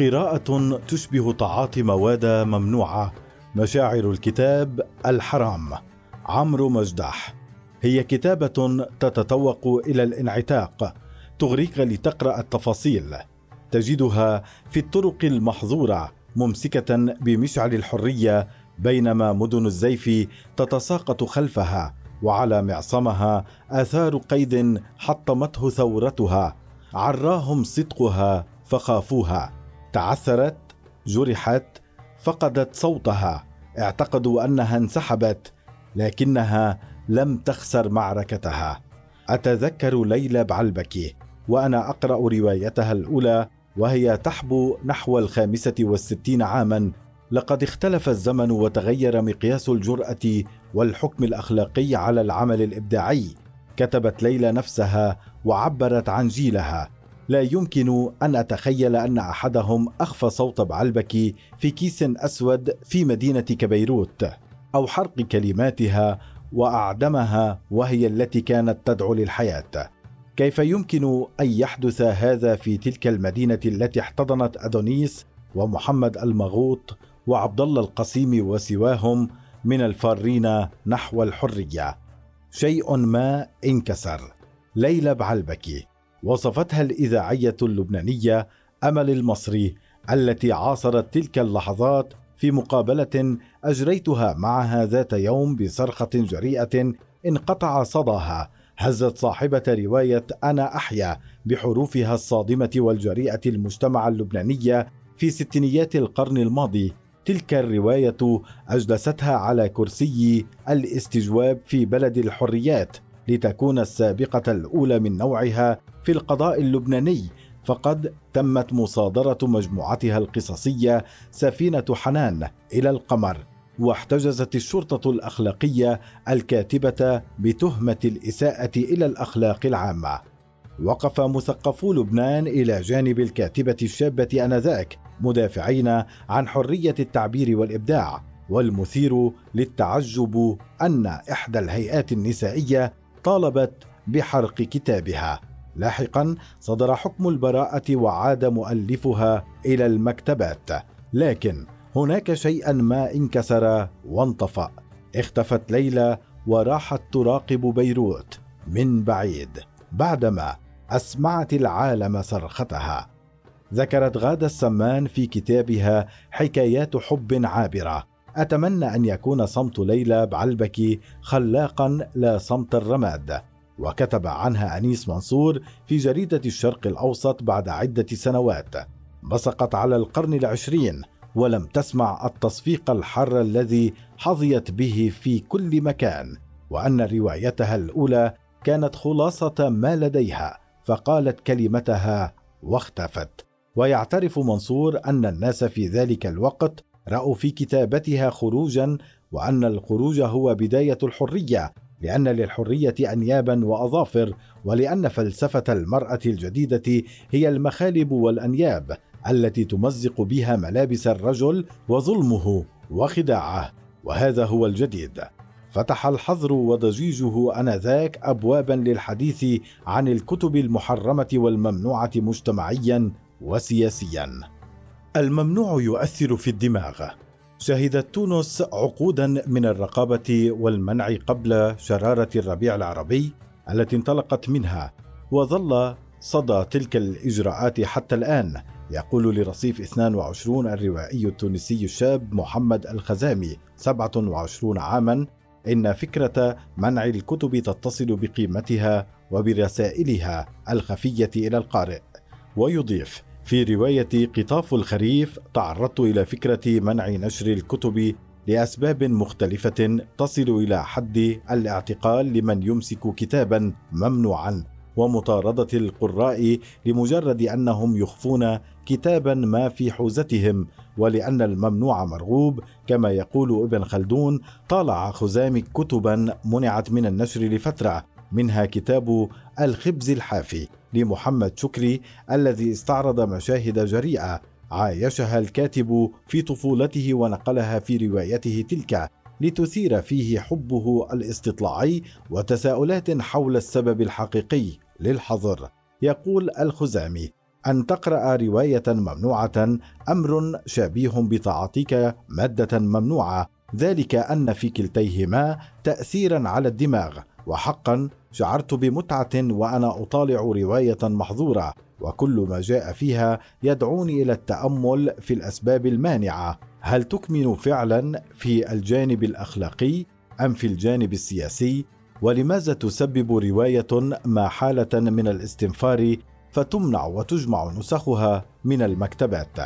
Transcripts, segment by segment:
قراءة تشبه تعاطي مواد ممنوعة مشاعر الكتاب الحرام. عمرو مجدح. هي كتابة تتطوق إلى الانعتاق تغريك لتقرأ التفاصيل. تجدها في الطرق المحظورة ممسكة بمشعل الحرية بينما مدن الزيف تتساقط خلفها وعلى معصمها آثار قيد حطمته ثورتها. عراهم صدقها فخافوها. تعثرت جرحت فقدت صوتها اعتقدوا أنها انسحبت لكنها لم تخسر معركتها. أتذكر ليلى بعلبكي وأنا أقرأ روايتها الأولى وهي تحبو نحو الخامسة والستين عاما. لقد اختلف الزمن وتغير مقياس الجرأة والحكم الأخلاقي على العمل الإبداعي. كتبت ليلى نفسها وعبرت عن جيلها. لا يمكن أن أتخيل أن أحدهم أخفى صوت بعلبكي في كيس أسود في مدينة كبيروت أو حرق كلماتها وأعدمها وهي التي كانت تدعو للحياة. كيف يمكن أن يحدث هذا في تلك المدينة التي احتضنت أدونيس ومحمد المغوط وعبد الله القسيم وسواهم من الفارين نحو الحرية؟ شيء ما انكسر. ليلى بعلبكي وصفتها الإذاعية اللبنانية أمل المصري التي عاصرت تلك اللحظات في مقابلة أجريتها معها ذات يوم بصرخة جريئة انقطع صداها هزت صاحبة رواية أنا أحيا بحروفها الصادمة والجريئة المجتمع اللبناني في ستينيات القرن الماضي. تلك الرواية أجلستها على كرسي الاستجواب في بلد الحريات لتكون السابقة الأولى من نوعها في القضاء اللبناني فقد تمت مصادرة مجموعتها القصصية سفينة حنان إلى القمر واحتجزت الشرطة الأخلاقية الكاتبة بتهمة الإساءة إلى الأخلاق العامة. وقف مثقفو لبنان إلى جانب الكاتبة الشابة آنذاك مدافعين عن حرية التعبير والإبداع والمثير للتعجب أن إحدى الهيئات النسائية طالبت بحرق كتابها. لاحقا صدر حكم البراءة وعاد مؤلفها إلى المكتبات. لكن هناك شيئا ما انكسر وانطفأ. اختفت ليلى وراحت تراقب بيروت من بعيد بعدما أسمعت العالم صرختها. ذكرت غاده السمان في كتابها حكايات حب عابرة. أتمنى أن يكون صمت ليلى بعلبكي خلاقا لا صمت الرماد. وكتب عنها أنيس منصور في جريدة الشرق الأوسط بعد عدة سنوات. بصقت على القرن العشرين ولم تسمع التصفيق الحر الذي حظيت به في كل مكان وأن روايتها الأولى كانت خلاصة ما لديها فقالت كلمتها واختفت. ويعترف منصور أن الناس في ذلك الوقت رأوا في كتابتها خروجا وأن الخروج هو بداية الحرية لأن للحرية انيابا وأظافر ولأن فلسفة المرأة الجديدة هي المخالب والأنياب التي تمزق بها ملابس الرجل وظلمه وخداعه وهذا هو الجديد. فتح الحظر وضجيجه آنذاك ابوابا للحديث عن الكتب المحرمة والممنوعة مجتمعيا وسياسيا. الممنوع يؤثر في الدماغ. شهدت تونس عقودا من الرقابة والمنع قبل شرارة الربيع العربي التي انطلقت منها وظل صدى تلك الإجراءات حتى الآن يقول لرصيف 22 الروائي التونسي الشاب محمد الخزامي 27 عاما إن فكرة منع الكتب تتصل بقيمتها وبرسائلها الخفية إلى القارئ. ويضيف في رواية قطاف الخريف تعرضت إلى فكرة منع نشر الكتب لأسباب مختلفة تصل إلى حد الاعتقال لمن يمسك كتابا ممنوعا ومطاردة القراء لمجرد أنهم يخفون كتابا ما في حوزتهم ولأن الممنوع مرغوب. كما يقول ابن خلدون طالع خزامي كتبا منعت من النشر لفترة منها كتاب الخبز الحافي. لمحمد شكري الذي استعرض مشاهد جريئة عايشها الكاتب في طفولته ونقلها في روايته تلك لتثير فيه حبه الاستطلاعي وتساؤلات حول السبب الحقيقي للحظر. يقول الخزامي أن تقرأ رواية ممنوعة أمر شبيه بتعاطيك مادة ممنوعة ذلك أن في كلتيهما تأثيرا على الدماغ وحقا شعرت بمتعة وأنا أطالع رواية محظورة وكل ما جاء فيها يدعوني إلى التأمل في الأسباب المانعة. هل تكمن فعلا في الجانب الأخلاقي أم في الجانب السياسي؟ ولماذا تسبب رواية ما حالة من الاستنفار فتمنع وتجمع نسخها من المكتبات؟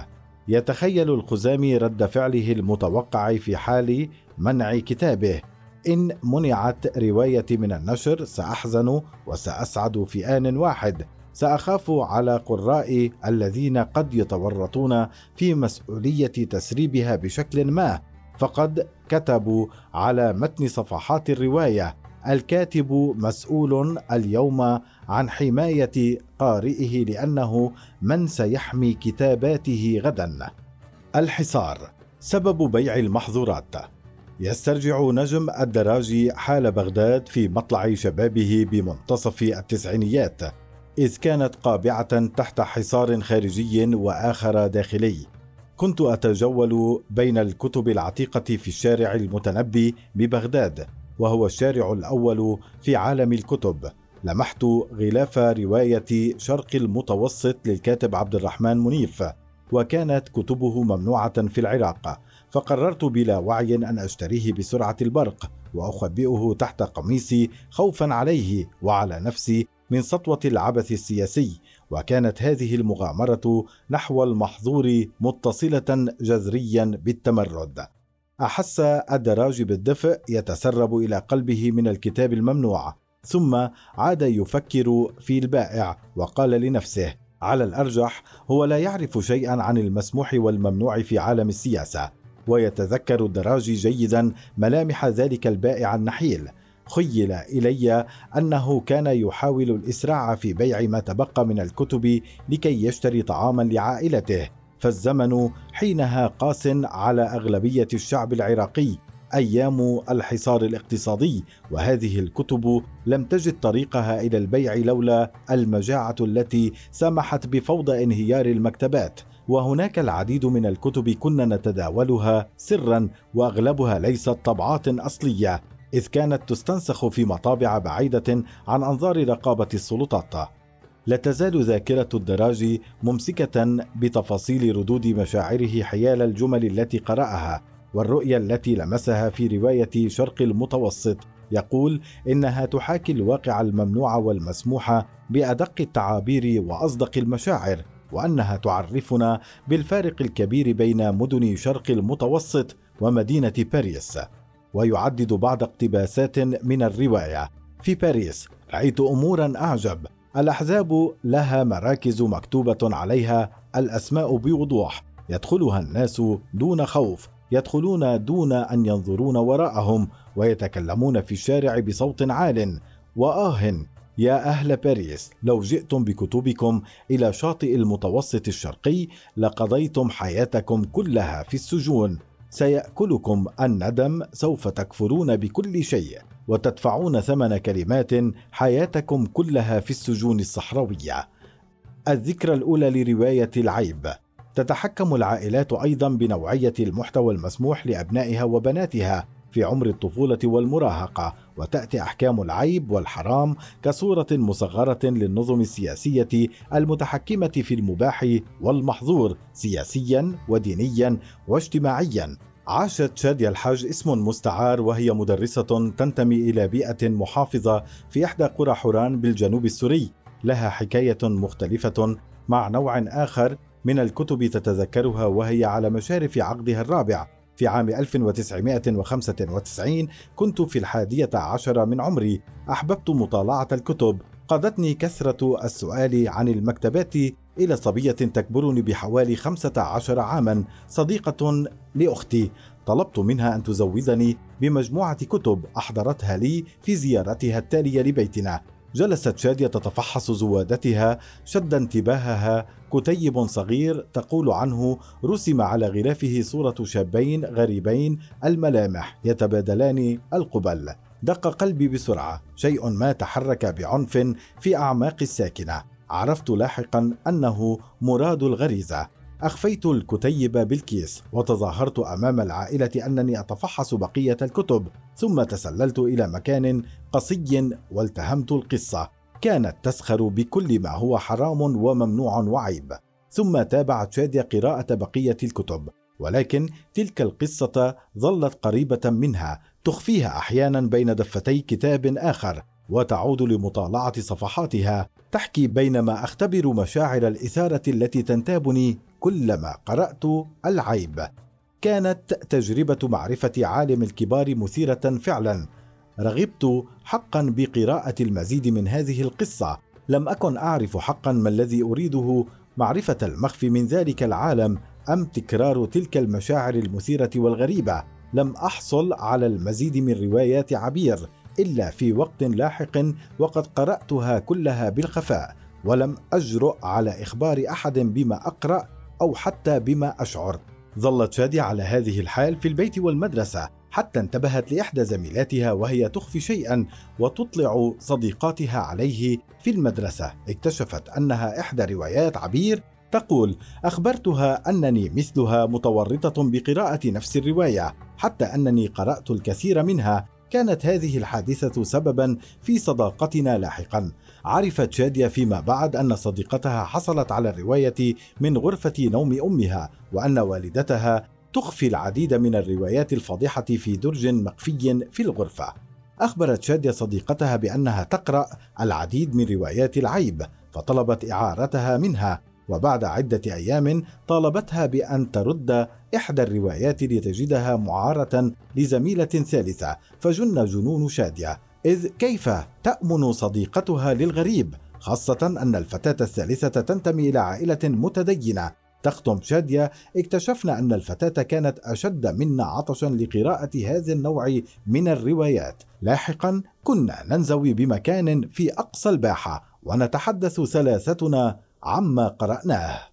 يتخيل الخزامي رد فعله المتوقع في حال منع كتابه. إن منعت روايتي من النشر سأحزن وسأسعد في آن واحد. سأخاف على قرائي الذين قد يتورطون في مسؤولية تسريبها بشكل ما. فقد كتبوا على متن صفحات الرواية الكاتب مسؤول اليوم عن حماية قارئه لأنه من سيحمي كتاباته غدا. الحصار سبب بيع المحظورات. يسترجع نجم الدراجي حال بغداد في مطلع شبابه بمنتصف التسعينيات إذ كانت قابعة تحت حصار خارجي وآخر داخلي. كنت أتجول بين الكتب العتيقة في الشارع المتنبي ببغداد وهو الشارع الأول في عالم الكتب. لمحت غلاف رواية شرق المتوسط للكاتب عبد الرحمن منيف. وكانت كتبه ممنوعة في العراق فقررت بلا وعي أن أشتريه بسرعة البرق وأخبئه تحت قميصي خوفا عليه وعلى نفسي من سطوة العبث السياسي وكانت هذه المغامرة نحو المحظور متصلة جذريا بالتمرد. أحس الدراج بالدفء يتسرب إلى قلبه من الكتاب الممنوع ثم عاد يفكر في البائع وقال لنفسه على الأرجح هو لا يعرف شيئا عن المسموح والممنوع في عالم السياسة ويتذكر الدراجي جيدا ملامح ذلك البائع النحيل. خيل إلي أنه كان يحاول الإسراع في بيع ما تبقى من الكتب لكي يشتري طعاما لعائلته فالزمن حينها قاس على أغلبية الشعب العراقي. أيام الحصار الاقتصادي وهذه الكتب لم تجد طريقها إلى البيع لولا المجاعة التي سمحت بفوضى انهيار المكتبات. وهناك العديد من الكتب كنا نتداولها سرا وأغلبها ليست طبعات أصلية إذ كانت تستنسخ في مطابع بعيدة عن أنظار رقابة السلطات. لا تزال ذاكرة الدراج ممسكة بتفاصيل ردود مشاعره حيال الجمل التي قرأها. والرؤيه التي لمسها في رواية شرق المتوسط يقول إنها تحاكي الواقع الممنوع والمسموح بأدق التعابير وأصدق المشاعر وأنها تعرفنا بالفارق الكبير بين مدن شرق المتوسط ومدينة باريس. ويعدد بعض اقتباسات من الرواية. في باريس رأيت امورا أعجب. الأحزاب لها مراكز مكتوبة عليها الأسماء بوضوح يدخلها الناس دون خوف. يدخلون دون أن ينظرون وراءهم ويتكلمون في الشارع بصوت عال. وآه يا أهل باريس لو جئتم بكتبكم إلى شاطئ المتوسط الشرقي لقضيتم حياتكم كلها في السجون. سيأكلكم الندم سوف تكفرون بكل شيء وتدفعون ثمن كلمات حياتكم كلها في السجون الصحراوية. الذكرى الأولى لرواية العيب. تتحكم العائلات أيضا بنوعية المحتوى المسموح لأبنائها وبناتها في عمر الطفولة والمراهقة وتأتي أحكام العيب والحرام كصورة مصغرة للنظم السياسية المتحكمة في المباح والمحظور سياسيا ودينيا واجتماعيا. عاشت شادية الحاج اسم مستعار وهي مدرسة تنتمي إلى بيئة محافظة في إحدى قرى حوران بالجنوب السوري. لها حكاية مختلفة مع نوع آخر من الكتب تتذكرها وهي على مشارف عقدها الرابع. في عام 1995 كنت في الحادية عشر من عمري. أحببت مطالعة الكتب. قادتني كثرة السؤال عن المكتبات إلى صبية تكبرني بحوالي 15 عاما. صديقة لأختي. طلبت منها أن تزودني بمجموعة كتب أحضرتها لي في زيارتها التالية لبيتنا. جلست شادية تتفحص زوادتها شد انتباهها كتيب صغير تقول عنه رسم على غلافه صورة شابين غريبين الملامح يتبادلان القبل. دق قلبي بسرعة. شيء ما تحرك بعنف في أعماق الساكنة. عرفت لاحقا أنه مراد الغريزة. أخفيت الكتيب بالكيس وتظاهرت أمام العائلة أنني أتفحص بقية الكتب ثم تسللت إلى مكان قصي والتهمت القصة. كانت تسخر بكل ما هو حرام وممنوع وعيب. ثم تابعت شادية قراءة بقية الكتب ولكن تلك القصة ظلت قريبة منها تخفيها أحيانا بين دفتي كتاب آخر وتعود لمطالعة صفحاتها تحكي بينما أختبر مشاعر الإثارة التي تنتابني كلما قرأت العيب. كانت تجربة معرفة عالم الكبار مثيرة فعلا. رغبت حقا بقراءة المزيد من هذه القصة. لم أكن أعرف حقا ما الذي أريده معرفة المخفي من ذلك العالم أم تكرار تلك المشاعر المثيرة والغريبة. لم أحصل على المزيد من روايات عبير إلا في وقت لاحق وقد قرأتها كلها بالخفاء. ولم أجرؤ على إخبار أحد بما أقرأ أو حتى بما أشعر. ظلت شادي على هذه الحال في البيت والمدرسة حتى انتبهت لإحدى زميلاتها وهي تخفي شيئا وتطلع صديقاتها عليه في المدرسة. اكتشفت أنها إحدى روايات عبير تقول أخبرتها أنني مثلها متورطة بقراءة نفس الرواية حتى أنني قرأت الكثير منها كانت هذه الحادثة سببا في صداقتنا لاحقا. عرفت شاديه فيما بعد أن صديقتها حصلت على الرواية من غرفة نوم أمها وأن والدتها تخفي العديد من الروايات الفاضحه في درج مخفي في الغرفة. أخبرت شاديه صديقتها بأنها تقرأ العديد من روايات العيب فطلبت إعارتها منها. وبعد عدة أيام طالبتها بأن ترد إحدى الروايات لتجدها معارة لزميلة ثالثة فجن جنون شادية. إذ كيف تأمن صديقتها للغريب؟ خاصة أن الفتاة الثالثة تنتمي إلى عائلة متدينة. تختم شادية اكتشفنا أن الفتاة كانت أشد منا عطشا لقراءة هذا النوع من الروايات. لاحقا كنا ننزوي بمكان في أقصى الباحة ونتحدث ثلاثتنا عما قرأناه.